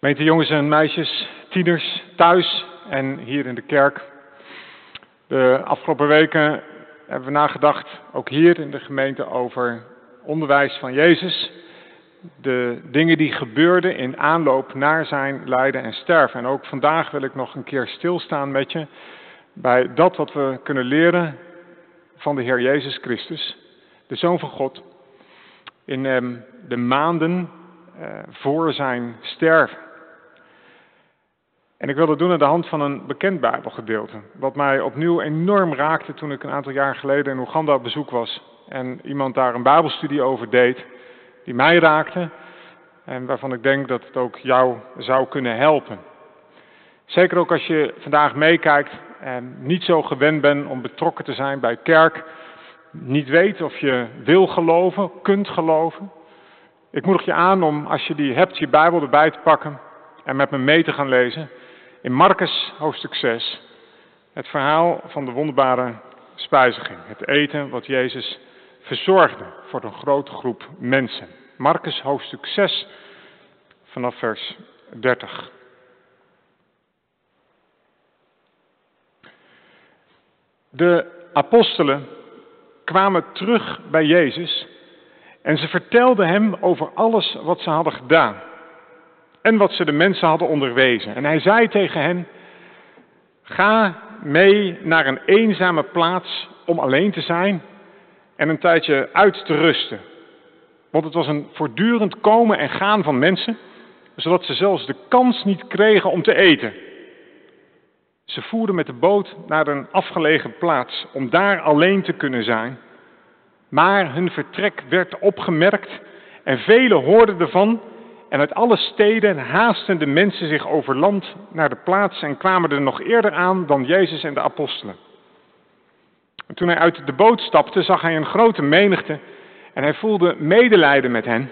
Gemeente jongens en meisjes, tieners, thuis en hier in de kerk. De afgelopen weken hebben we nagedacht, ook hier in de gemeente, over onderwijs van Jezus. De dingen die gebeurden in aanloop naar zijn lijden en sterven. En ook vandaag wil ik nog een keer stilstaan met je bij dat wat we kunnen leren van de Heer Jezus Christus, de Zoon van God, in ehm, de maanden eh, voor zijn sterven. En ik wil dat doen aan de hand van een bekend Bijbelgedeelte. Wat mij opnieuw enorm raakte toen ik een aantal jaar geleden in Oeganda op bezoek was. En iemand daar een Bijbelstudie over deed. Die mij raakte. En waarvan ik denk dat het ook jou zou kunnen helpen. Zeker ook als je vandaag meekijkt en niet zo gewend bent om betrokken te zijn bij kerk. Niet weet of je wil geloven, kunt geloven. Ik moedig je aan om, als je die hebt, je Bijbel erbij te pakken en met me mee te gaan lezen in Marcus hoofdstuk 6 het verhaal van de wonderbare spijziging. Het eten wat Jezus verzorgde voor een grote groep mensen. Marcus hoofdstuk 6 vanaf vers 30. De apostelen kwamen terug bij Jezus en ze vertelden hem over alles wat ze hadden gedaan en wat ze de mensen hadden onderwezen. En hij zei tegen hen, ga mee naar een eenzame plaats om alleen te zijn en een tijdje uit te rusten. Want het was een voortdurend komen en gaan van mensen, zodat ze zelfs de kans niet kregen om te eten. Ze voerden met de boot naar een afgelegen plaats om daar alleen te kunnen zijn. Maar hun vertrek werd opgemerkt en velen hoorden ervan en uit alle steden haasten de mensen zich over land naar de plaats en kwamen er nog eerder aan dan Jezus en de apostelen. En toen hij uit de boot stapte, zag hij een grote menigte en hij voelde medelijden met hen,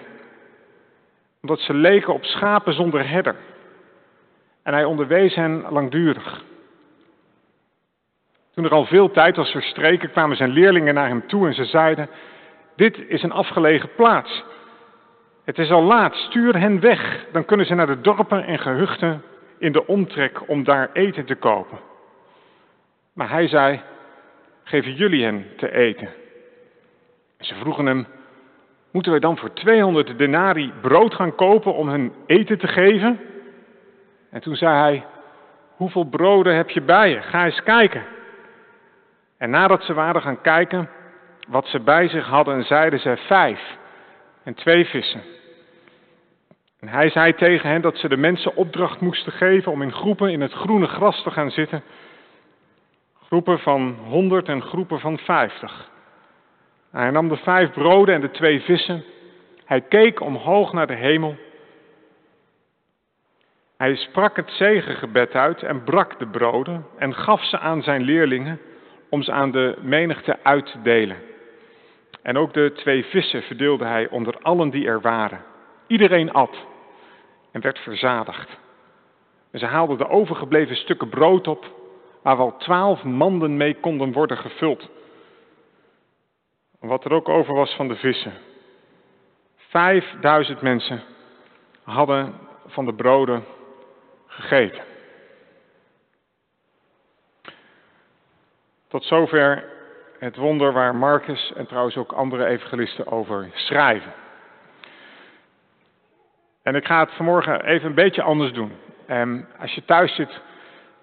omdat ze leken op schapen zonder herder. En hij onderwees hen langdurig. Toen er al veel tijd was verstreken, kwamen zijn leerlingen naar hem toe en ze zeiden: Dit is een afgelegen plaats het is al laat, stuur hen weg. Dan kunnen ze naar de dorpen en gehuchten in de omtrek om daar eten te kopen. Maar hij zei, geven jullie hen te eten. Ze vroegen hem, moeten wij dan voor 200 denari brood gaan kopen om hun eten te geven? En toen zei hij, hoeveel broden heb je bij je? Ga eens kijken. En nadat ze waren gaan kijken wat ze bij zich hadden, zeiden ze vijf en twee vissen. En hij zei tegen hen dat ze de mensen opdracht moesten geven om in groepen in het groene gras te gaan zitten. Groepen van honderd en groepen van vijftig. Hij nam de vijf broden en de twee vissen. Hij keek omhoog naar de hemel. Hij sprak het zegengebed uit en brak de broden en gaf ze aan zijn leerlingen om ze aan de menigte uit te delen. En ook de twee vissen verdeelde hij onder allen die er waren. Iedereen at en werd verzadigd. En ze haalden de overgebleven stukken brood op, waar wel twaalf manden mee konden worden gevuld. Wat er ook over was van de vissen. Vijfduizend mensen hadden van de broden gegeten. Tot zover het wonder waar Marcus en trouwens ook andere evangelisten over schrijven. En ik ga het vanmorgen even een beetje anders doen. Um, als je thuis zit,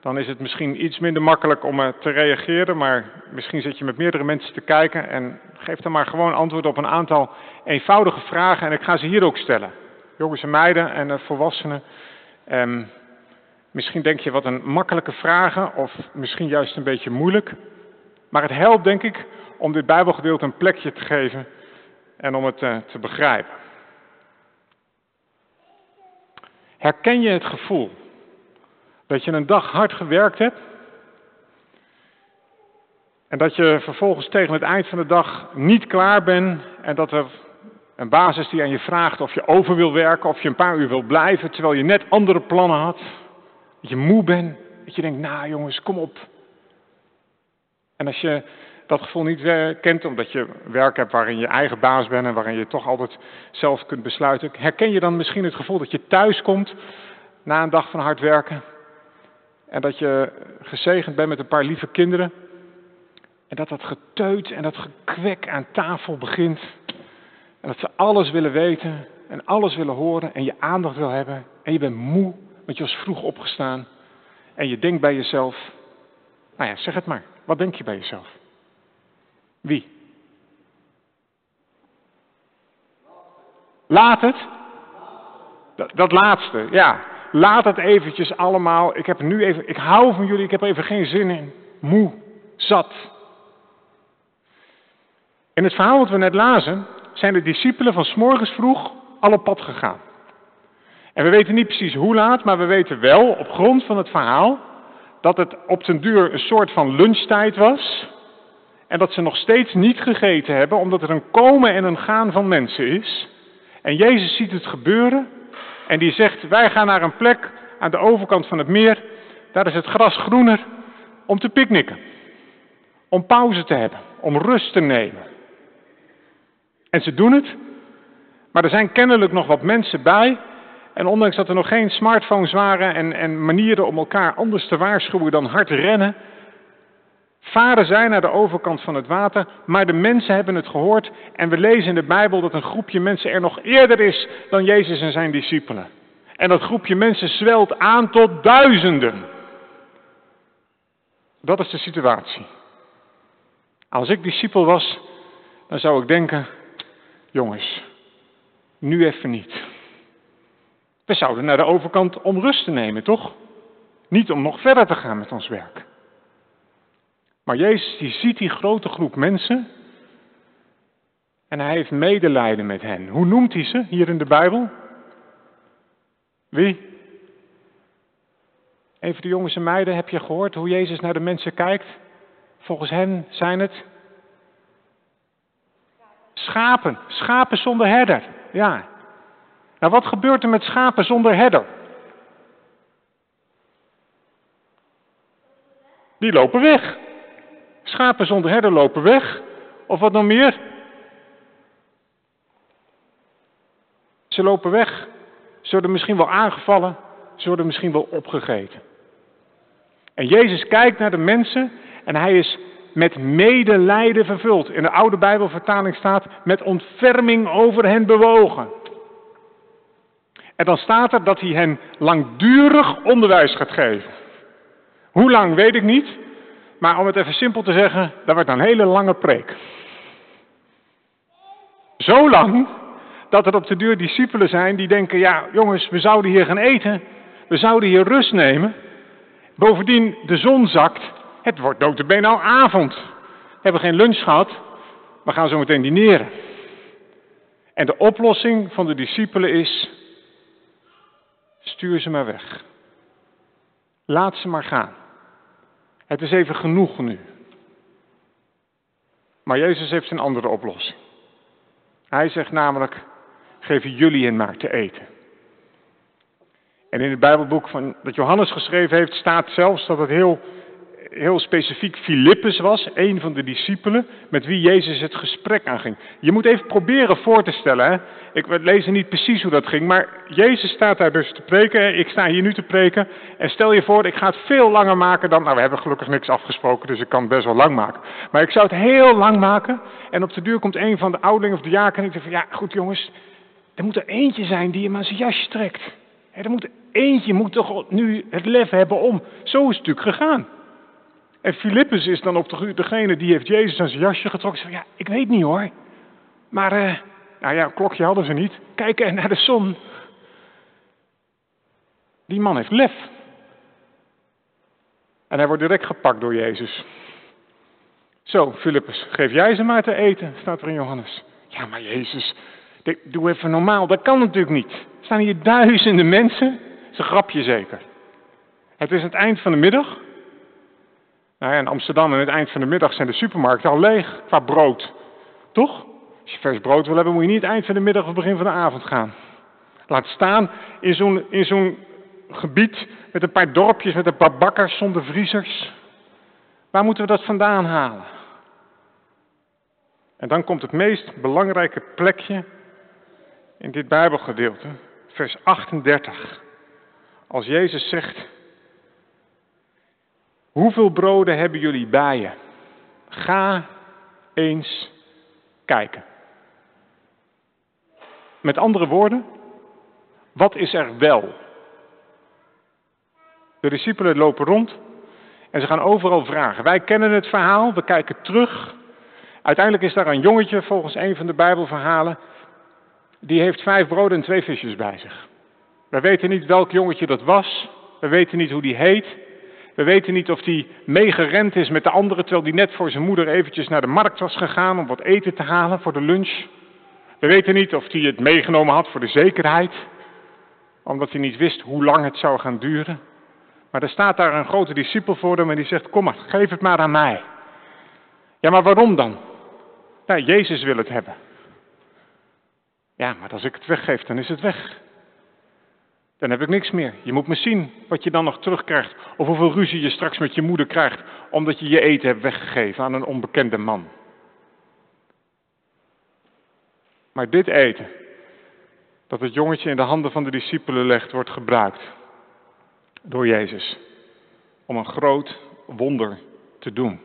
dan is het misschien iets minder makkelijk om uh, te reageren, maar misschien zit je met meerdere mensen te kijken en geef dan maar gewoon antwoord op een aantal eenvoudige vragen en ik ga ze hier ook stellen. Jongens en meiden en uh, volwassenen. Um, misschien denk je wat een makkelijke vragen of misschien juist een beetje moeilijk. Maar het helpt denk ik om dit Bijbelgedeelte een plekje te geven en om het uh, te begrijpen. Herken je het gevoel dat je een dag hard gewerkt hebt en dat je vervolgens tegen het eind van de dag niet klaar bent en dat er een basis die aan je vraagt of je over wil werken of je een paar uur wil blijven terwijl je net andere plannen had, dat je moe bent, dat je denkt, nou jongens, kom op. En als je dat gevoel niet eh, kent, omdat je werk hebt waarin je eigen baas bent en waarin je toch altijd zelf kunt besluiten, herken je dan misschien het gevoel dat je thuis komt na een dag van hard werken. En dat je gezegend bent met een paar lieve kinderen. En dat dat geteut en dat gekwek aan tafel begint. En dat ze alles willen weten en alles willen horen en je aandacht wil hebben. En je bent moe, want je was vroeg opgestaan. En je denkt bij jezelf, nou ja, zeg het maar. Wat denk je bij jezelf? Wie? Laat het. Dat, dat, laatste, ja. Laat het eventjes allemaal. Ik heb nu even, ik hou van jullie, ik heb even geen zin in. Moe, zat. In het verhaal wat we net lazen, zijn de discipelen van s'morgens vroeg al op pad gegaan. En we weten niet precies hoe laat, maar we weten wel op grond van het verhaal dat het op den duur een soort van lunchtijd was. En dat ze nog steeds niet gegeten hebben, omdat er een komen en een gaan van mensen is. En Jezus ziet het gebeuren en die zegt, wij gaan naar een plek aan de overkant van het meer. Daar is het gras groener om te picknicken. Om pauze te hebben, om rust te nemen. En ze doen het, maar er zijn kennelijk nog wat mensen bij. En ondanks dat er nog geen smartphones waren en, en manieren om elkaar anders te waarschuwen dan hard rennen, varen zij naar de overkant van het water, maar de mensen hebben het gehoord en we lezen in de Bijbel dat een groepje mensen er nog eerder is dan Jezus en zijn discipelen. En dat groepje mensen zwelt aan tot duizenden. Dat is de situatie. Als ik discipel was, dan zou ik denken, jongens, nu even niet. We zouden naar de overkant om rust te nemen, toch? Niet om nog verder te gaan met ons werk. Maar Jezus die ziet die grote groep mensen en hij heeft medelijden met hen. Hoe noemt hij ze hier in de Bijbel? Wie? Even de jongens en meiden, heb je gehoord hoe Jezus naar de mensen kijkt? Volgens hen zijn het schapen, schapen zonder herder. Ja. Nou, wat gebeurt er met schapen zonder herder? Die lopen weg. Schapen zonder herder lopen weg. Of wat nog meer? Ze lopen weg. Ze worden misschien wel aangevallen. Ze worden misschien wel opgegeten. En Jezus kijkt naar de mensen en hij is met medelijden vervuld. In de oude Bijbelvertaling staat met ontferming over hen bewogen. En dan staat er dat hij hen langdurig onderwijs gaat geven. Hoe lang weet ik niet, maar om het even simpel te zeggen, dat wordt een hele lange preek. Zo lang dat er op de duur discipelen zijn die denken, ja jongens, we zouden hier gaan eten, we zouden hier rust nemen. Bovendien, de zon zakt, het wordt notabene al avond. We hebben geen lunch gehad, we gaan zo meteen dineren. En de oplossing van de discipelen is, stuur ze maar weg. Laat ze maar gaan. Het is even genoeg nu. Maar Jezus heeft een andere oplossing. Hij zegt namelijk, geef jullie hen maar te eten. En in het Bijbelboek van, dat Johannes geschreven heeft, staat zelfs dat het heel heel specifiek Filippus was, een van de discipelen, met wie Jezus het gesprek aanging. Je moet even proberen voor te stellen, hè? ik lees niet precies hoe dat ging, maar Jezus staat daar dus te preken, ik sta hier nu te preken, en stel je voor, ik ga het veel langer maken dan, nou we hebben gelukkig niks afgesproken, dus ik kan het best wel lang maken. Maar ik zou het heel lang maken, en op de duur komt een van de ouderlingen of de jaken en ik zeg van, ja goed jongens, er moet er eentje zijn die hem aan zijn jasje trekt. Er moet eentje moet toch nu het lef hebben om. Zo is het natuurlijk gegaan. En Filippus is dan op de, degene die heeft Jezus aan zijn jasje getrokken. Zegt, ja, ik weet niet hoor. Maar, uh, nou ja, klokje hadden ze niet. Kijken naar de zon. Die man heeft lef. En hij wordt direct gepakt door Jezus. Zo, Filippus, geef jij ze maar te eten, staat er in Johannes. Ja, maar Jezus, doe even normaal. Dat kan natuurlijk niet. Er staan hier duizenden mensen. Dat is een grapje zeker. Het is het eind van de middag. Nou in Amsterdam aan het eind van de middag zijn de supermarkten al leeg qua brood. Toch? Als je vers brood wil hebben, moet je niet eind van de middag of begin van de avond gaan. Laat staan in zo'n, in zo'n gebied met een paar dorpjes, met een paar bakkers zonder vriezers. Waar moeten we dat vandaan halen? En dan komt het meest belangrijke plekje in dit Bijbelgedeelte, vers 38. als Jezus zegt, hoeveel broden hebben jullie bij je? Ga eens kijken. Met andere woorden, wat is er wel? De discipelen lopen rond en ze gaan overal vragen. Wij kennen het verhaal, we kijken terug. Uiteindelijk is daar een jongetje, volgens een van de Bijbelverhalen, die heeft vijf broden en twee visjes bij zich. We weten niet welk jongetje dat was. We weten niet hoe die heet. We weten niet of die meegerend is met de anderen, terwijl die net voor zijn moeder eventjes naar de markt was gegaan om wat eten te halen voor de lunch. We weten niet of hij het meegenomen had voor de zekerheid, omdat hij niet wist hoe lang het zou gaan duren. Maar er staat daar een grote discipel voor hem en die zegt, kom maar, geef het maar aan mij. Ja, maar waarom dan? Ja, Jezus wil het hebben. Ja, maar als ik het weggeef, dan is het weg. Dan heb ik niks meer. Je moet me zien wat je dan nog terugkrijgt. Of hoeveel ruzie je straks met je moeder krijgt. Omdat je je eten hebt weggegeven aan een onbekende man. Maar dit eten, dat het jongetje in de handen van de discipelen legt, wordt gebruikt door Jezus. Om een groot wonder te doen.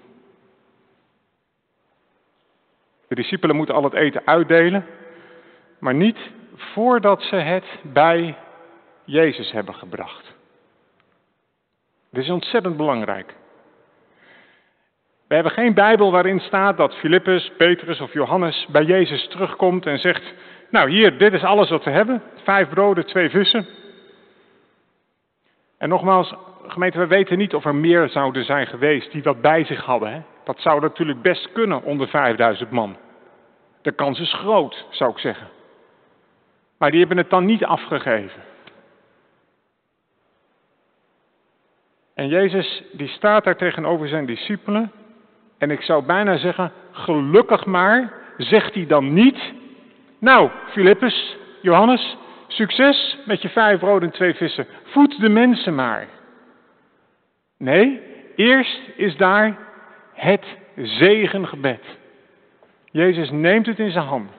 De discipelen moeten al het eten uitdelen, maar niet voordat ze het bij Jezus hebben gebracht. Dit is ontzettend belangrijk. We hebben geen Bijbel waarin staat dat Filippus, Petrus of Johannes bij Jezus terugkomt en zegt: Nou, hier, dit is alles wat we hebben: vijf broden, twee vissen. En nogmaals, gemeente, we weten niet of er meer zouden zijn geweest die dat bij zich hadden. Hè? Dat zou natuurlijk best kunnen onder 5000 man. De kans is groot, zou ik zeggen. Maar die hebben het dan niet afgegeven. En Jezus die staat daar tegenover zijn discipelen. En ik zou bijna zeggen, gelukkig maar, zegt hij dan niet. Nou, Filippus, Johannes, succes met je vijf brood en twee vissen. Voed de mensen maar. Nee, eerst is daar het zegengebed. Jezus neemt het in zijn handen.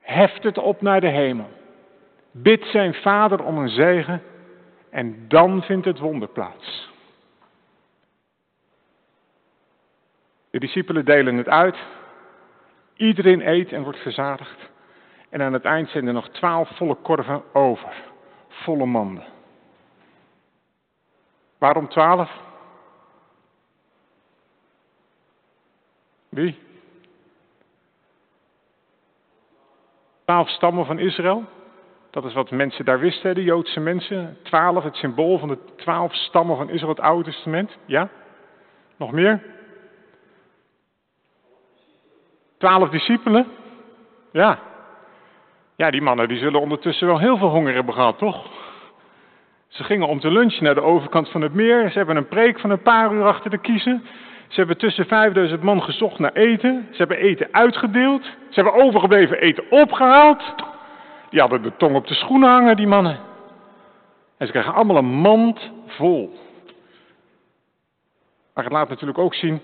Heft het op naar de hemel. Bidt zijn vader om een zegen en dan vindt het wonder plaats. De discipelen delen het uit. Iedereen eet en wordt verzadigd. En aan het eind zijn er nog twaalf volle korven over. Volle manden. Waarom twaalf? Wie? Twaalf stammen van Israël. Dat is wat mensen daar wisten, de Joodse mensen. Twaalf, het symbool van de twaalf stammen van Israël, het Oude Testament. Ja? Nog meer? Twaalf discipelen. Ja. Ja, die mannen die zullen ondertussen wel heel veel honger hebben gehad, toch? Ze gingen om te lunchen naar de overkant van het meer. Ze hebben een preek van een paar uur achter de kiezen. Ze hebben tussen 5000 man gezocht naar eten. Ze hebben eten uitgedeeld. Ze hebben overgebleven eten opgehaald. Die hadden de tong op de schoenen hangen, die mannen. En ze krijgen allemaal een mand vol. Maar het laat natuurlijk ook zien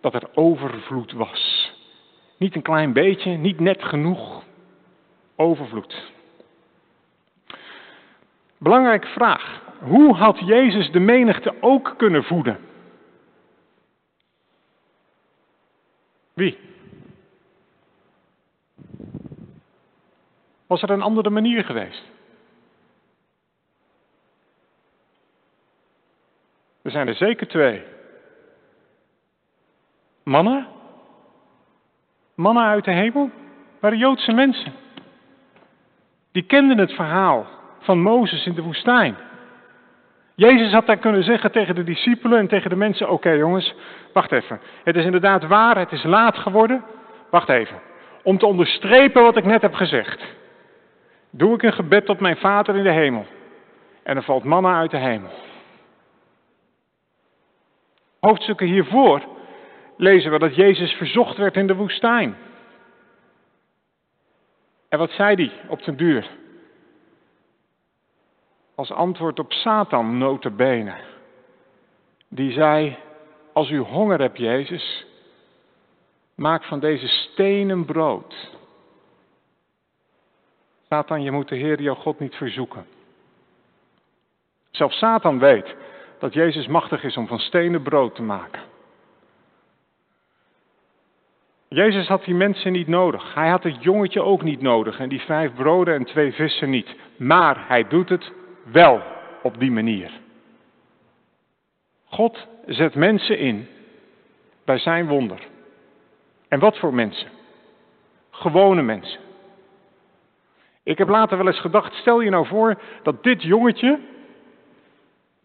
dat er overvloed was. Niet een klein beetje, niet net genoeg. Overvloed. Belangrijke vraag. Hoe had Jezus de menigte ook kunnen voeden? Wie? Was er een andere manier geweest? Er zijn er zeker twee. Mannen? Mannen uit de hemel? Waren Joodse mensen. Die kenden het verhaal van Mozes in de woestijn. Jezus had daar kunnen zeggen tegen de discipelen en tegen de mensen: Oké jongens, wacht even. Het is inderdaad waar, het is laat geworden. Wacht even. Om te onderstrepen wat ik net heb gezegd doe ik een gebed tot mijn Vader in de hemel. En er valt manna uit de hemel. Hoofdstukken hiervoor lezen we dat Jezus verzocht werd in de woestijn. En wat zei hij op den duur? Als antwoord op Satan notabene. Die zei, als u honger hebt Jezus, maak van deze stenen brood. Satan, je moet de Heer jouw God niet verzoeken. Zelfs Satan weet dat Jezus machtig is om van stenen brood te maken. Jezus had die mensen niet nodig. Hij had het jongetje ook niet nodig en die vijf broden en twee vissen niet. Maar hij doet het wel op die manier. God zet mensen in bij zijn wonder. En wat voor mensen? Gewone mensen. Ik heb later wel eens gedacht, stel je nou voor dat dit jongetje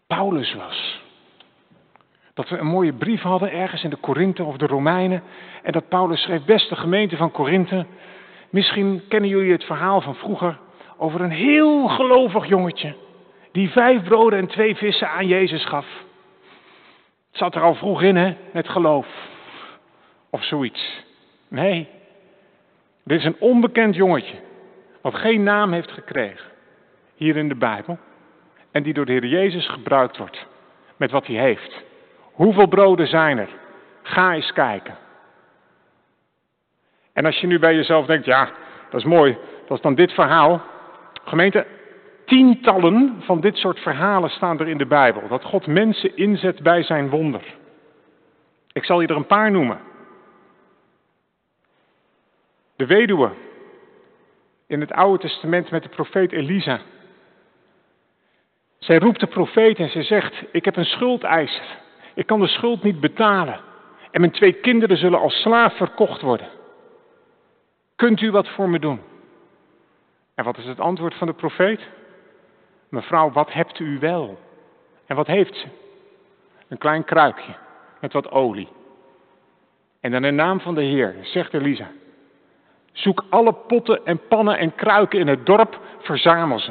Paulus was. Dat we een mooie brief hadden ergens in de Korinthe of de Romeinen. En dat Paulus schreef, beste gemeente van Korinthe. Misschien kennen jullie het verhaal van vroeger over een heel gelovig jongetje. Die vijf broden en twee vissen aan Jezus gaf. Het zat er al vroeg in, hè, met geloof. Of zoiets. Nee, dit is een onbekend jongetje. Wat geen naam heeft gekregen. Hier in de Bijbel. En die door de Heer Jezus gebruikt wordt. Met wat hij heeft. Hoeveel broden zijn er? Ga eens kijken. En als je nu bij jezelf denkt, ja, dat is mooi, dat is dan dit verhaal. Gemeente, tientallen van dit soort verhalen staan er in de Bijbel. Dat God mensen inzet bij zijn wonder. Ik zal je er een paar noemen. De weduwe in het Oude Testament met de profeet Elisa. Zij roept de profeet en ze zegt: Ik heb een schuldeiser. Ik kan de schuld niet betalen. En mijn twee kinderen zullen als slaaf verkocht worden. Kunt u wat voor me doen? En wat is het antwoord van de profeet? Mevrouw, wat hebt u wel? En wat heeft ze? Een klein kruikje met wat olie. En dan in naam van de Heer zegt Elisa: Zoek alle potten en pannen en kruiken in het dorp, verzamel ze.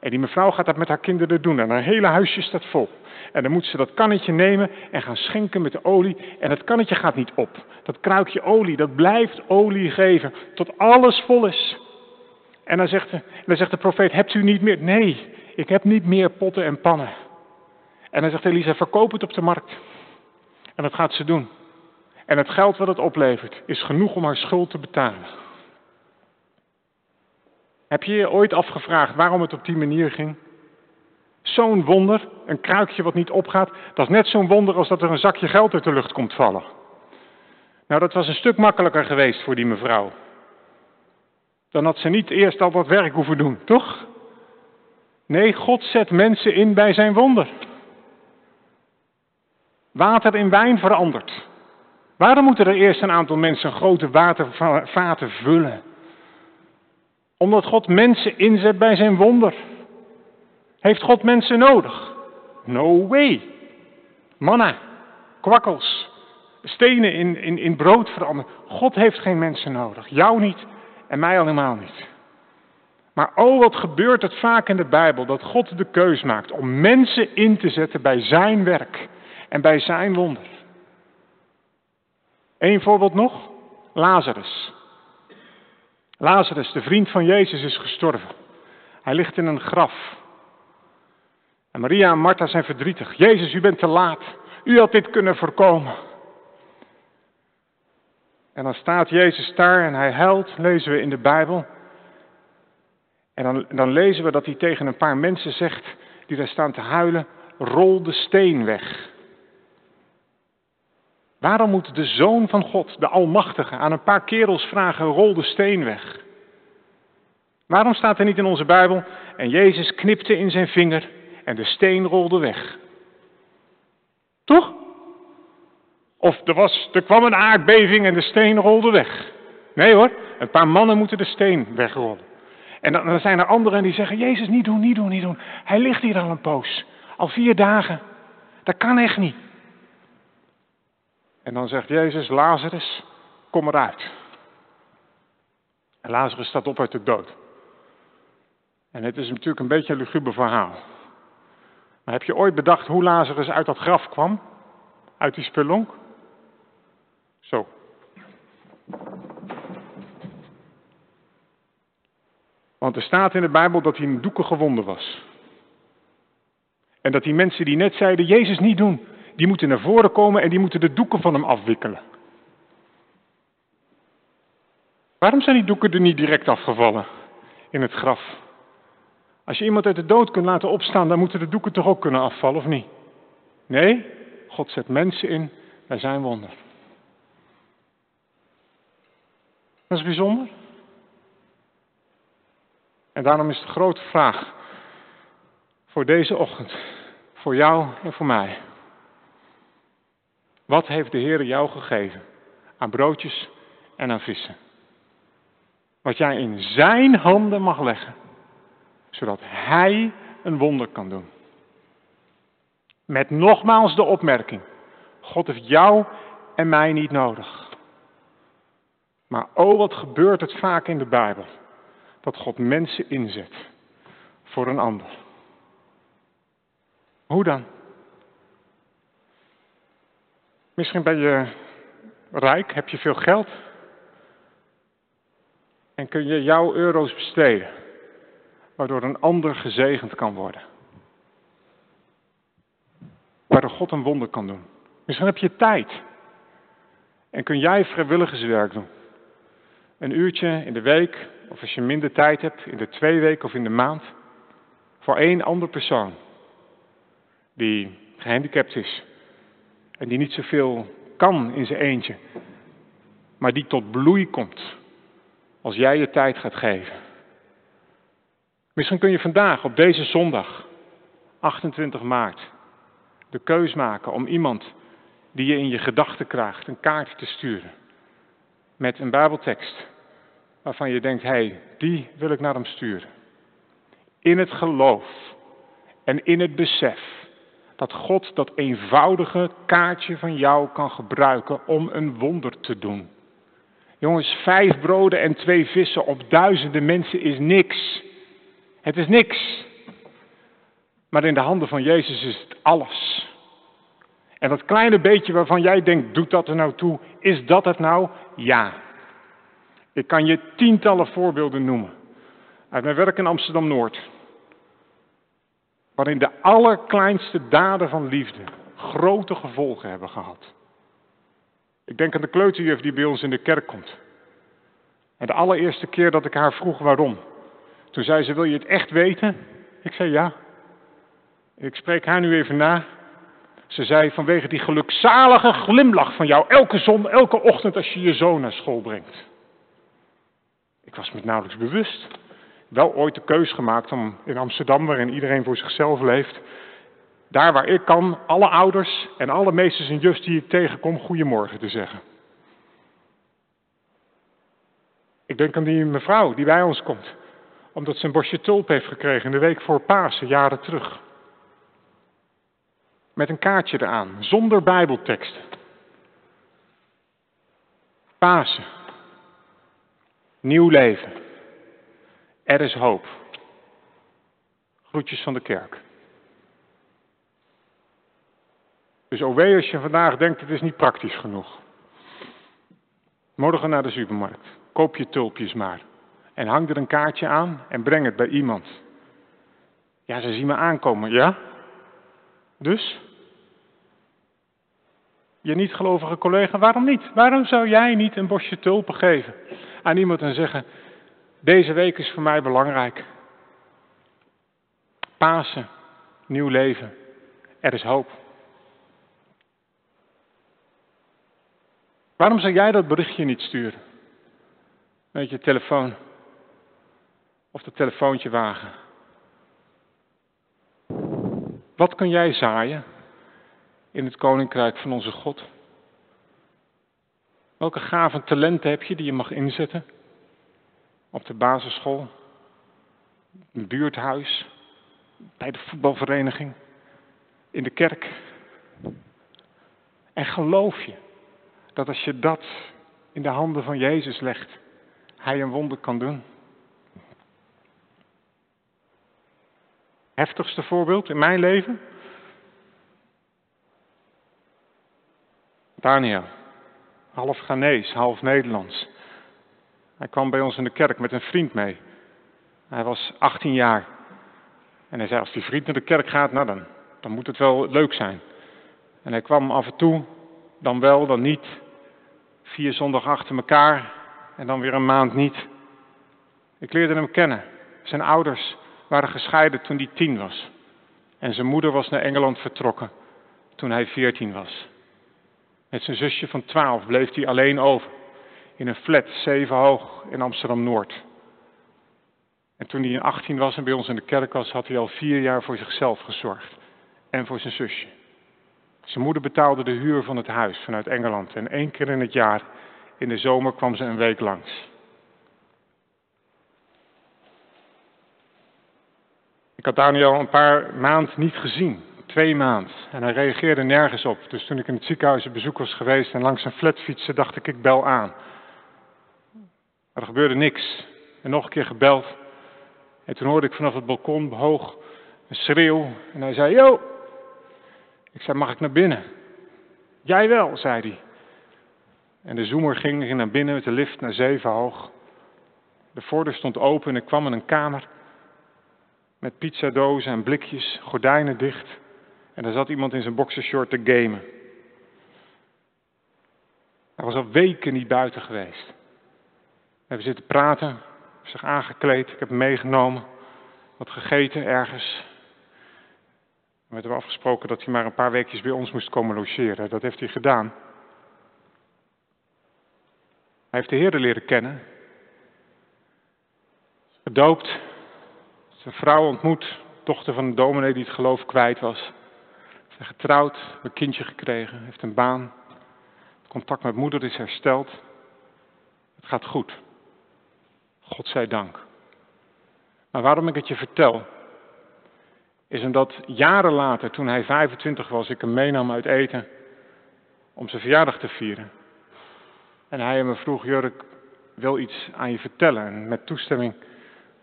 En die mevrouw gaat dat met haar kinderen doen en haar hele huisje staat vol. En dan moet ze dat kannetje nemen en gaan schenken met de olie. En dat kannetje gaat niet op. Dat kruikje olie, dat blijft olie geven tot alles vol is. En dan zegt de, dan zegt de profeet, hebt u niet meer? Nee, ik heb niet meer potten en pannen. En dan zegt Elisa, verkoop het op de markt. En dat gaat ze doen. En het geld wat het oplevert is genoeg om haar schuld te betalen. Heb je je ooit afgevraagd waarom het op die manier ging? Zo'n wonder, een kruikje wat niet opgaat, dat is net zo'n wonder als dat er een zakje geld uit de lucht komt vallen. Nou, dat was een stuk makkelijker geweest voor die mevrouw. Dan had ze niet eerst al wat werk hoeven doen, toch? Nee, God zet mensen in bij zijn wonder. Water in wijn verandert. Waarom moeten er eerst een aantal mensen grote watervaten vullen? Omdat God mensen inzet bij zijn wonder. Heeft God mensen nodig? No way. Manna, kwakkels, stenen in, in, in brood veranderen. God heeft geen mensen nodig. Jou niet en mij allemaal niet. Maar oh, wat gebeurt het vaak in de Bijbel dat God de keus maakt om mensen in te zetten bij zijn werk en bij zijn wonder. Eén voorbeeld nog, Lazarus. Lazarus, de vriend van Jezus, is gestorven. Hij ligt in een graf. En Maria en Martha zijn verdrietig. Jezus, u bent te laat. U had dit kunnen voorkomen. En dan staat Jezus daar en hij huilt, lezen we in de Bijbel. En dan, dan lezen we dat hij tegen een paar mensen zegt die daar staan te huilen, rol de steen weg. Waarom moet de Zoon van God, de Almachtige, aan een paar kerels vragen, rol de steen weg? Waarom staat er niet in onze Bijbel, en Jezus knipte in zijn vinger en de steen rolde weg? Toch? Of er, was, er kwam een aardbeving en de steen rolde weg. Nee hoor, een paar mannen moeten de steen wegrollen. En dan, dan zijn er anderen die zeggen, Jezus niet doen, niet doen, niet doen. Hij ligt hier al een poos, al vier dagen. Dat kan echt niet. En dan zegt Jezus, Lazarus, kom eruit. En Lazarus staat op uit de dood. En het is natuurlijk een beetje een luguber verhaal. Maar heb je ooit bedacht hoe Lazarus uit dat graf kwam? Uit die spelonk? Zo. Want er staat in de Bijbel dat hij in doeken gewonden was. En dat die mensen die net zeiden, Jezus niet doen, die moeten naar voren komen en die moeten de doeken van hem afwikkelen. Waarom zijn die doeken er niet direct afgevallen in het graf? Als je iemand uit de dood kunt laten opstaan, dan moeten de doeken toch ook kunnen afvallen, of niet? Nee, God zet mensen in bij zijn wonder. Dat is bijzonder. En daarom is de grote vraag voor deze ochtend, voor jou en voor mij. Wat heeft de Heer jou gegeven aan broodjes en aan vissen? Wat jij in zijn handen mag leggen, zodat hij een wonder kan doen. Met nogmaals de opmerking, God heeft jou en mij niet nodig. Maar oh, wat gebeurt het vaak in de Bijbel, dat God mensen inzet voor een ander. Hoe dan? Misschien ben je rijk, heb je veel geld. En kun je jouw euro's besteden, waardoor een ander gezegend kan worden. Waardoor God een wonder kan doen. Misschien heb je tijd. En kun jij vrijwilligerswerk doen. Een uurtje in de week, of als je minder tijd hebt, in de twee weken of in de maand. Voor één ander persoon. Die gehandicapt is. En die niet zoveel kan in zijn eentje. Maar die tot bloei komt. Als jij je tijd gaat geven. Misschien kun je vandaag, op deze zondag, 28 maart, de keus maken om iemand die je in je gedachten krijgt een kaart te sturen. Met een Bijbeltekst waarvan je denkt, hé, hey, die wil ik naar hem sturen. In het geloof en in het besef dat God dat eenvoudige kaartje van jou kan gebruiken om een wonder te doen. Jongens, vijf broden en twee vissen op duizenden mensen is niks. Het is niks. Maar in de handen van Jezus is het alles. En dat kleine beetje waarvan jij denkt, doet dat er nou toe? Is dat het nou? Ja. Ik kan je tientallen voorbeelden noemen. Uit mijn werk in Amsterdam-Noord waarin de allerkleinste daden van liefde grote gevolgen hebben gehad. Ik denk aan de kleuterjuf die bij ons in de kerk komt. En de allereerste keer dat ik haar vroeg waarom, toen zei ze, wil je het echt weten? Ik zei ja. Ik spreek haar nu even na. Ze zei vanwege die gelukzalige glimlach van jou elke zon, elke ochtend als je je zoon naar school brengt. Ik was me nauwelijks bewust wel ooit de keus gemaakt om in Amsterdam, waarin iedereen voor zichzelf leeft, daar waar ik kan, alle ouders en alle meesters en jufs die ik tegenkom, goedemorgen te zeggen. Ik denk aan die mevrouw die bij ons komt, omdat ze een bosje tulp heeft gekregen in de week voor Pasen, jaren terug. Met een kaartje eraan, zonder Bijbelteksten. Pasen. Nieuw leven. Er is hoop. Groetjes van de kerk. Dus OW als je vandaag denkt het is niet praktisch genoeg. Morgen naar de supermarkt. Koop je tulpjes maar. En hang er een kaartje aan en breng het bij iemand. Ja, ze zien me aankomen, ja? Dus? Je niet gelovige collega, waarom niet? Waarom zou jij niet een bosje tulpen geven aan iemand en zeggen: deze week is voor mij belangrijk. Pasen, nieuw leven. Er is hoop. Waarom zou jij dat berichtje niet sturen? Met je telefoon. Of de telefoontje wagen. Wat kun jij zaaien in het koninkrijk van onze God? Welke gaven talenten heb je die je mag inzetten? Op de basisschool, in het buurthuis, bij de voetbalvereniging, in de kerk. En geloof je dat als je dat in de handen van Jezus legt, Hij een wonder kan doen? Heftigste voorbeeld in mijn leven? Daniel, half Ghanese, half Nederlands. Hij kwam bij ons in de kerk met een vriend mee. Hij was 18 jaar. En hij zei, als die vriend naar de kerk gaat, nou dan, dan moet het wel leuk zijn. En hij kwam af en toe, dan wel, dan niet. Vier zondag achter elkaar en dan weer een maand niet. Ik leerde hem kennen. Zijn ouders waren gescheiden toen hij tien was. En zijn moeder was naar Engeland vertrokken toen hij veertien was. Met zijn zusje van twaalf bleef hij alleen over. In een flat, zeven hoog, in Amsterdam-Noord. En toen hij 18 was en bij ons in de kerk was, had hij al vier jaar voor zichzelf gezorgd. En voor zijn zusje. Zijn moeder betaalde de huur van het huis vanuit Engeland. En één keer in het jaar, in de zomer, kwam ze een week langs. Ik had Daniel een paar maanden niet gezien. Twee maanden. En hij reageerde nergens op. Dus toen ik in het ziekenhuis op bezoek was geweest en langs een flat fietste, dacht ik, ik bel aan. Er gebeurde niks. En nog een keer gebeld. En toen hoorde ik vanaf het balkon hoog een schreeuw. En hij zei, yo. Ik zei, mag ik naar binnen? Jij wel, zei hij. En de zoemer ging naar binnen met de lift naar zeven hoog. De voordeur stond open en ik kwam in een kamer met pizzadozen en blikjes, gordijnen dicht. En daar zat iemand in zijn boxershort te gamen. Hij was al weken niet buiten geweest. We hebben zitten praten, zich aangekleed, ik heb meegenomen, wat gegeten ergens. We hebben afgesproken dat hij maar een paar weekjes bij ons moest komen logeren. Dat heeft hij gedaan. Hij heeft de Heer leren kennen. Gedoopt. Zijn vrouw ontmoet, dochter van een dominee die het geloof kwijt was. Zijn getrouwd, een kindje gekregen, heeft een baan. Het contact met moeder is hersteld. Het gaat goed. God zij dank. Maar waarom ik het je vertel, is omdat jaren later, toen hij 25 was, ik hem meenam uit eten om zijn verjaardag te vieren. En hij me vroeg, Jurk, wil iets aan je vertellen. En met toestemming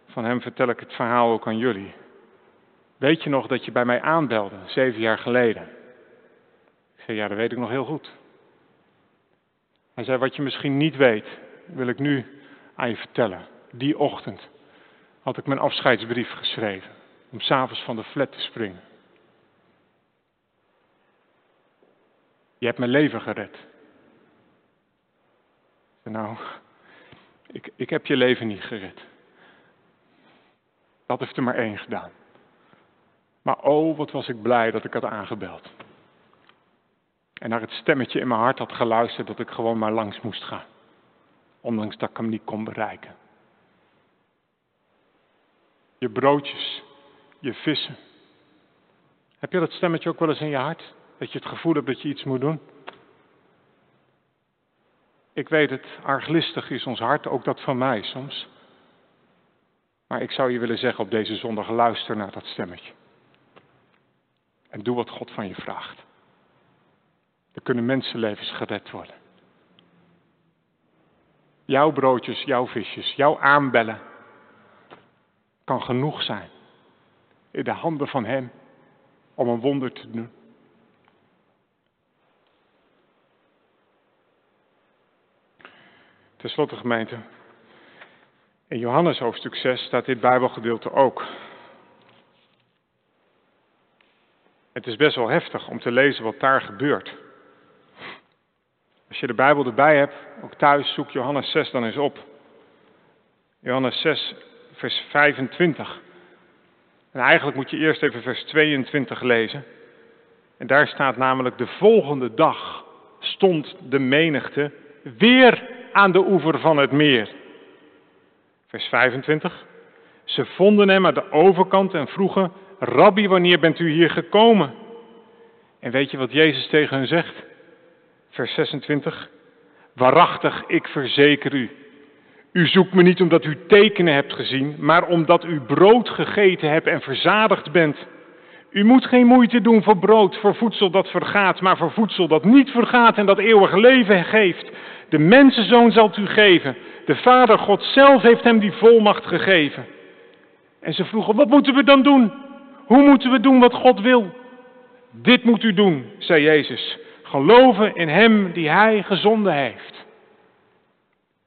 van hem vertel ik het verhaal ook aan jullie. Weet je nog dat je bij mij aanbelde, zeven jaar geleden? Ik zei, ja, dat weet ik nog heel goed. Hij zei, wat je misschien niet weet, wil ik nu aan je vertellen. Die ochtend had ik mijn afscheidsbrief geschreven om s'avonds van de flat te springen. Je hebt mijn leven gered. Nou, ik, ik heb je leven niet gered. Dat heeft er maar één gedaan. Maar oh, wat was ik blij dat ik had aangebeld. En naar het stemmetje in mijn hart had geluisterd dat ik gewoon maar langs moest gaan. Ondanks dat ik hem niet kon bereiken. Je broodjes, je vissen. Heb je dat stemmetje ook wel eens in je hart? Dat je het gevoel hebt dat je iets moet doen? Ik weet het, arglistig is ons hart, ook dat van mij soms. Maar ik zou je willen zeggen op deze zondag, luister naar dat stemmetje. En doe wat God van je vraagt. Er kunnen mensenlevens gered worden. Jouw broodjes, jouw visjes, jouw aanbellen kan genoeg zijn in de handen van Hem om een wonder te doen. Ten slotte gemeente, in Johannes hoofdstuk 6 staat dit Bijbelgedeelte ook. Het is best wel heftig om te lezen wat daar gebeurt. Als je de Bijbel erbij hebt, ook thuis, zoek Johannes 6 dan eens op. Johannes 6, vers 25. En eigenlijk moet je eerst even vers 22 lezen. En daar staat namelijk de volgende dag stond de menigte weer aan de oever van het meer. Vers 25. Ze vonden hem aan de overkant en vroegen, Rabbi, wanneer bent u hier gekomen? En weet je wat Jezus tegen hen zegt? Vers 26. Waarachtig, ik verzeker u. U zoekt me niet omdat u tekenen hebt gezien, maar omdat u brood gegeten hebt en verzadigd bent. U moet geen moeite doen voor brood, voor voedsel dat vergaat, maar voor voedsel dat niet vergaat en dat eeuwig leven geeft. De mensenzoon zal het u geven. De Vader God zelf heeft hem die volmacht gegeven. En ze vroegen, wat moeten we dan doen? Hoe moeten we doen wat God wil? Dit moet u doen, zei Jezus. Geloven in Hem die Hij gezonden heeft.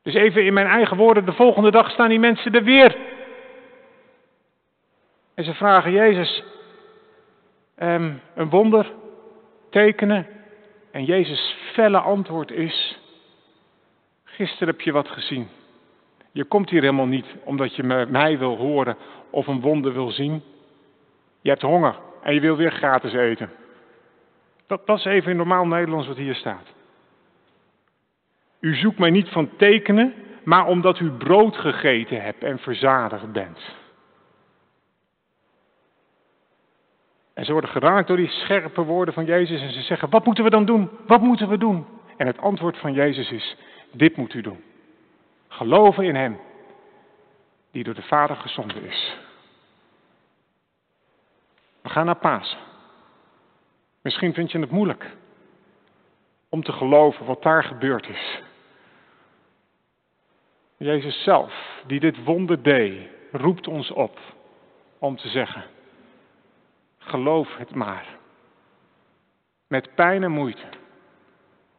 Dus even in mijn eigen woorden, de volgende dag staan die mensen er weer. En ze vragen Jezus um, een wonder, tekenen. En Jezus' felle antwoord is, gisteren heb je wat gezien. Je komt hier helemaal niet omdat je mij wil horen of een wonder wil zien. Je hebt honger en je wil weer gratis eten. Dat, dat is even in normaal Nederlands wat hier staat. U zoekt mij niet van tekenen, maar omdat u brood gegeten hebt en verzadigd bent. En ze worden geraakt door die scherpe woorden van Jezus en ze zeggen, wat moeten we dan doen? Wat moeten we doen? En het antwoord van Jezus is, dit moet u doen. Geloven in Hem, die door de Vader gezonden is. We gaan naar Pasen. Misschien vind je het moeilijk om te geloven wat daar gebeurd is. Jezus zelf, die dit wonder deed, roept ons op om te zeggen, geloof het maar. Met pijn en moeite.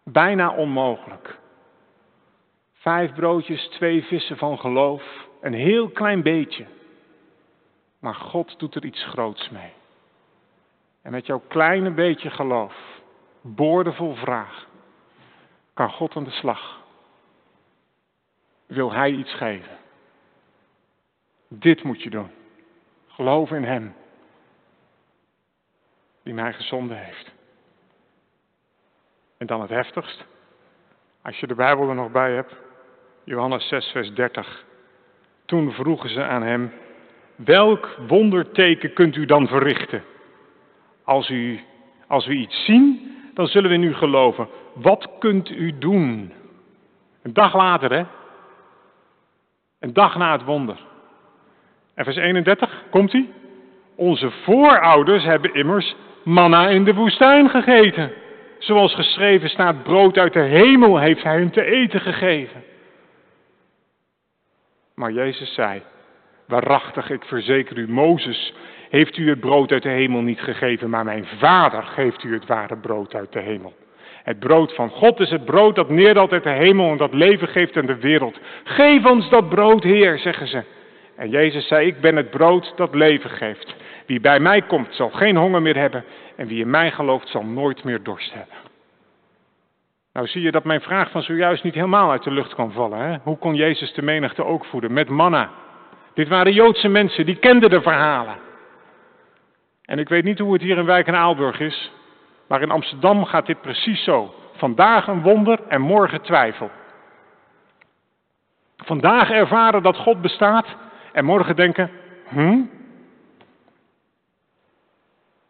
Bijna onmogelijk. Vijf broodjes, twee vissen van geloof, een heel klein beetje. Maar God doet er iets groots mee. En met jouw kleine beetje geloof, boordevol vraag, kan God aan de slag. Wil Hij iets geven? Dit moet je doen. Geloof in Hem, die mij gezonden heeft. En dan het heftigst, als je de Bijbel er nog bij hebt, Johannes 6, vers 30. Toen vroegen ze aan hem, welk wonderteken kunt u dan verrichten? Als, u, als we iets zien, dan zullen we in u geloven. Wat kunt u doen? Een dag later, hè? Een dag na het wonder. En vers 31, komt hij? Onze voorouders hebben immers manna in de woestijn gegeten. Zoals geschreven staat, brood uit de hemel heeft hij hun te eten gegeven. Maar Jezus zei, waarachtig, ik verzeker u, Mozes heeft u het brood uit de hemel niet gegeven, maar mijn vader geeft u het ware brood uit de hemel. Het brood van God is het brood dat neerdaalt uit de hemel en dat leven geeft aan de wereld. Geef ons dat brood, Heer, zeggen ze. En Jezus zei, ik ben het brood dat leven geeft. Wie bij mij komt zal geen honger meer hebben en wie in mij gelooft zal nooit meer dorst hebben. Nou zie je dat mijn vraag van zojuist niet helemaal uit de lucht kan vallen. Hè? Hoe kon Jezus de menigte ook voeden? Met manna. Dit waren Joodse mensen, die kenden de verhalen. En ik weet niet hoe het hier in Wijk en Aalburg is, maar in Amsterdam gaat dit precies zo. Vandaag een wonder en morgen twijfel. Vandaag ervaren dat God bestaat en morgen denken, hm?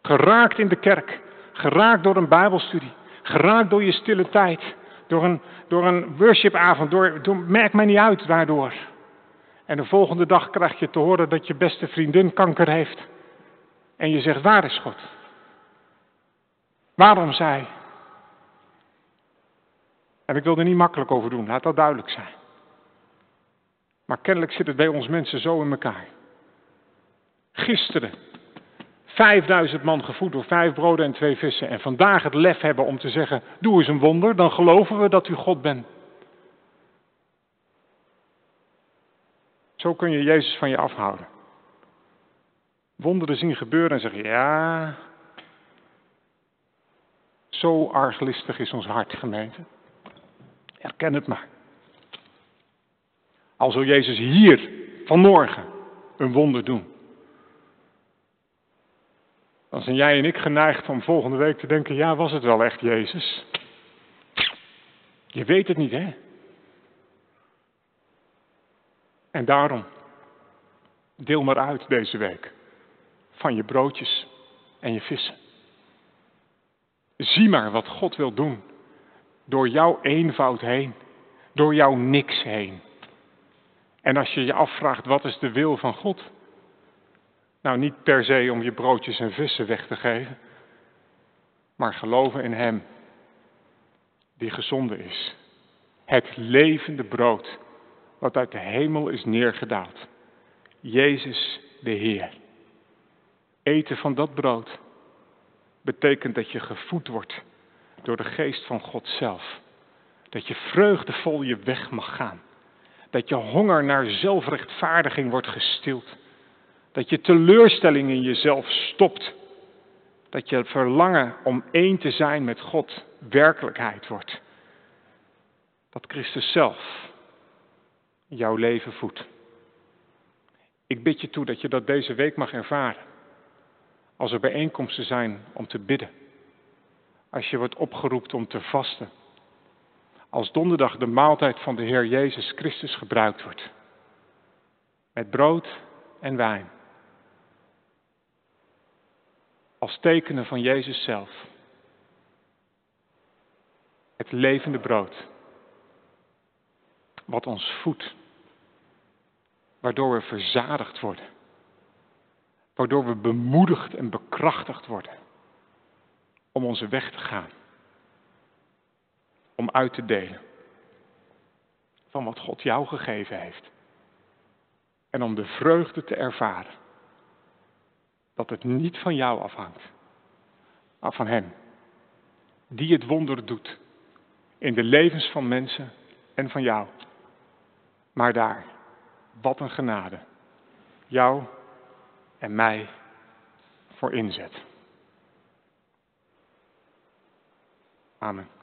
Geraakt in de kerk, geraakt door een Bijbelstudie, Geraakt door je stille tijd. Door een, door een worshipavond. Door, merk mij niet uit waardoor. En de volgende dag krijg je te horen dat je beste vriendin kanker heeft. En je zegt, waar is God? Waarom zij? En ik wil er niet makkelijk over doen, laat dat duidelijk zijn. Maar kennelijk zit het bij ons mensen zo in elkaar. Gisteren 5000 man gevoed door vijf broden en twee vissen. En vandaag het lef hebben om te zeggen: Doe eens een wonder, dan geloven we dat u God bent. Zo kun je Jezus van je afhouden. Wonderen zien gebeuren en zeggen: Ja. Zo arglistig is ons hart, gemeente. Erken het maar. Al zou Jezus hier vanmorgen een wonder doen dan zijn jij en ik geneigd om volgende week te denken, ja, was het wel echt Jezus? Je weet het niet, hè? En daarom, deel maar uit deze week van je broodjes en je vissen. Zie maar wat God wil doen door jouw eenvoud heen, door jouw niks heen. En als je je afvraagt, wat is de wil van God? Nou, niet per se om je broodjes en vissen weg te geven, maar geloven in Hem die gezonde is. Het levende brood wat uit de hemel is neergedaald. Jezus de Heer. Eten van dat brood betekent dat je gevoed wordt door de geest van God zelf. Dat je vreugdevol je weg mag gaan. Dat je honger naar zelfrechtvaardiging wordt gestild. Dat je teleurstelling in jezelf stopt. Dat je verlangen om één te zijn met God werkelijkheid wordt. Dat Christus zelf jouw leven voedt. Ik bid je toe dat je dat deze week mag ervaren. Als er bijeenkomsten zijn om te bidden. Als je wordt opgeroepen om te vasten. Als donderdag de maaltijd van de Heer Jezus Christus gebruikt wordt. Met brood en wijn. Als tekenen van Jezus zelf. Het levende brood. Wat ons voedt. Waardoor we verzadigd worden. Waardoor we bemoedigd en bekrachtigd worden. Om onze weg te gaan. Om uit te delen. Van wat God jou gegeven heeft. En om de vreugde te ervaren. Dat het niet van jou afhangt. Maar van Hem. Die het wonder doet. In de levens van mensen en van jou. Maar daar, wat een genade. Jou en mij voor inzet. Amen.